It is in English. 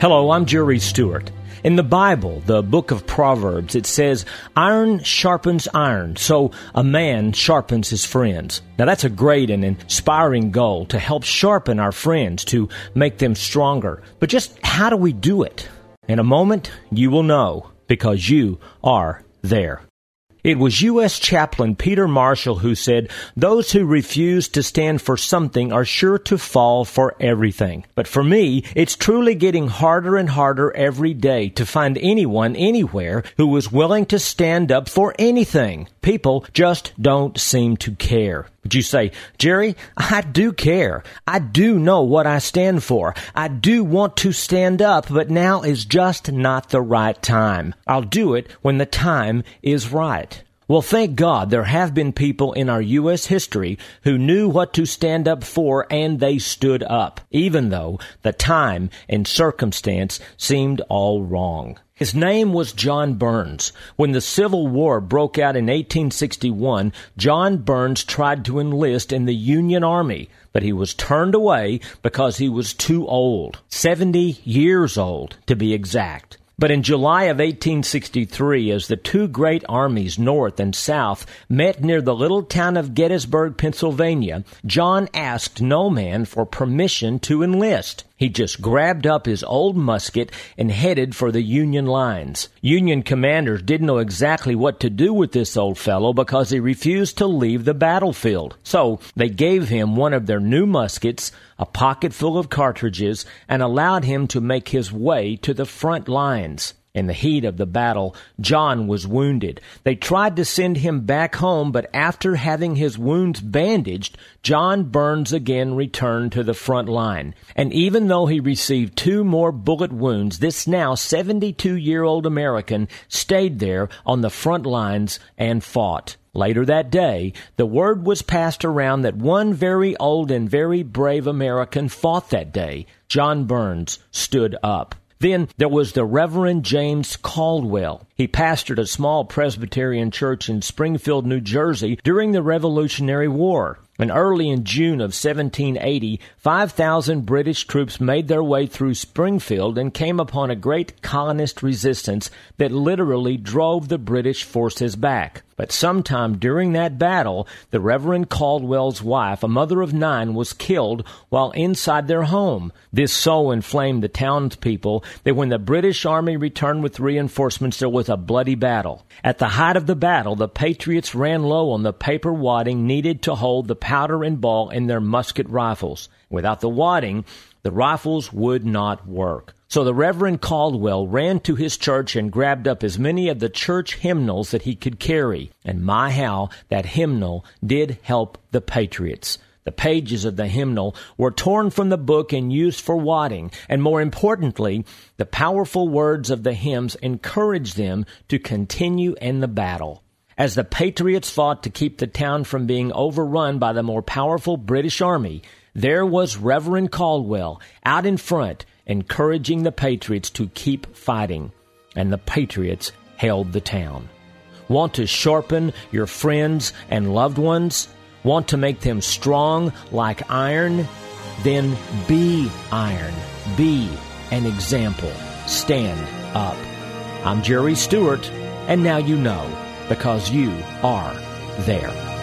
Hello, I'm Jerry Stewart. In the Bible, the book of Proverbs, it says, Iron sharpens iron, so a man sharpens his friends. Now that's a great and inspiring goal to help sharpen our friends, to make them stronger. But just how do we do it? In a moment, you will know, because you are there. It was U.S. Chaplain Peter Marshall who said, Those who refuse to stand for something are sure to fall for everything. But for me, it's truly getting harder and harder every day to find anyone anywhere who is willing to stand up for anything. People just don't seem to care. But you say, Jerry, I do care. I do know what I stand for. I do want to stand up, but now is just not the right time. I'll do it when the time is right. Well, thank God there have been people in our U.S. history who knew what to stand up for and they stood up, even though the time and circumstance seemed all wrong. His name was John Burns. When the Civil War broke out in 1861, John Burns tried to enlist in the Union Army, but he was turned away because he was too old. 70 years old, to be exact. But in July of 1863, as the two great armies, North and South, met near the little town of Gettysburg, Pennsylvania, John asked no man for permission to enlist. He just grabbed up his old musket and headed for the Union lines. Union commanders didn't know exactly what to do with this old fellow because he refused to leave the battlefield. So they gave him one of their new muskets, a pocket full of cartridges, and allowed him to make his way to the front lines. In the heat of the battle, John was wounded. They tried to send him back home, but after having his wounds bandaged, John Burns again returned to the front line. And even though he received two more bullet wounds, this now 72 year old American stayed there on the front lines and fought. Later that day, the word was passed around that one very old and very brave American fought that day. John Burns stood up. Then there was the Reverend James Caldwell. He pastored a small Presbyterian church in Springfield, New Jersey during the Revolutionary War. And early in June of 1780, 5,000 British troops made their way through Springfield and came upon a great colonist resistance that literally drove the British forces back. But sometime during that battle, the Reverend Caldwell's wife, a mother of nine, was killed while inside their home. This so inflamed the townspeople that when the British army returned with reinforcements, there was a bloody battle. At the height of the battle, the Patriots ran low on the paper wadding needed to hold the powder and ball in their musket rifles. Without the wadding, the rifles would not work. So the Reverend Caldwell ran to his church and grabbed up as many of the church hymnals that he could carry. And my how that hymnal did help the Patriots. The pages of the hymnal were torn from the book and used for wadding, and more importantly, the powerful words of the hymns encouraged them to continue in the battle. As the Patriots fought to keep the town from being overrun by the more powerful British Army, there was Reverend Caldwell out in front encouraging the Patriots to keep fighting, and the Patriots held the town. Want to sharpen your friends and loved ones? Want to make them strong like iron? Then be iron. Be an example. Stand up. I'm Jerry Stewart, and now you know because you are there.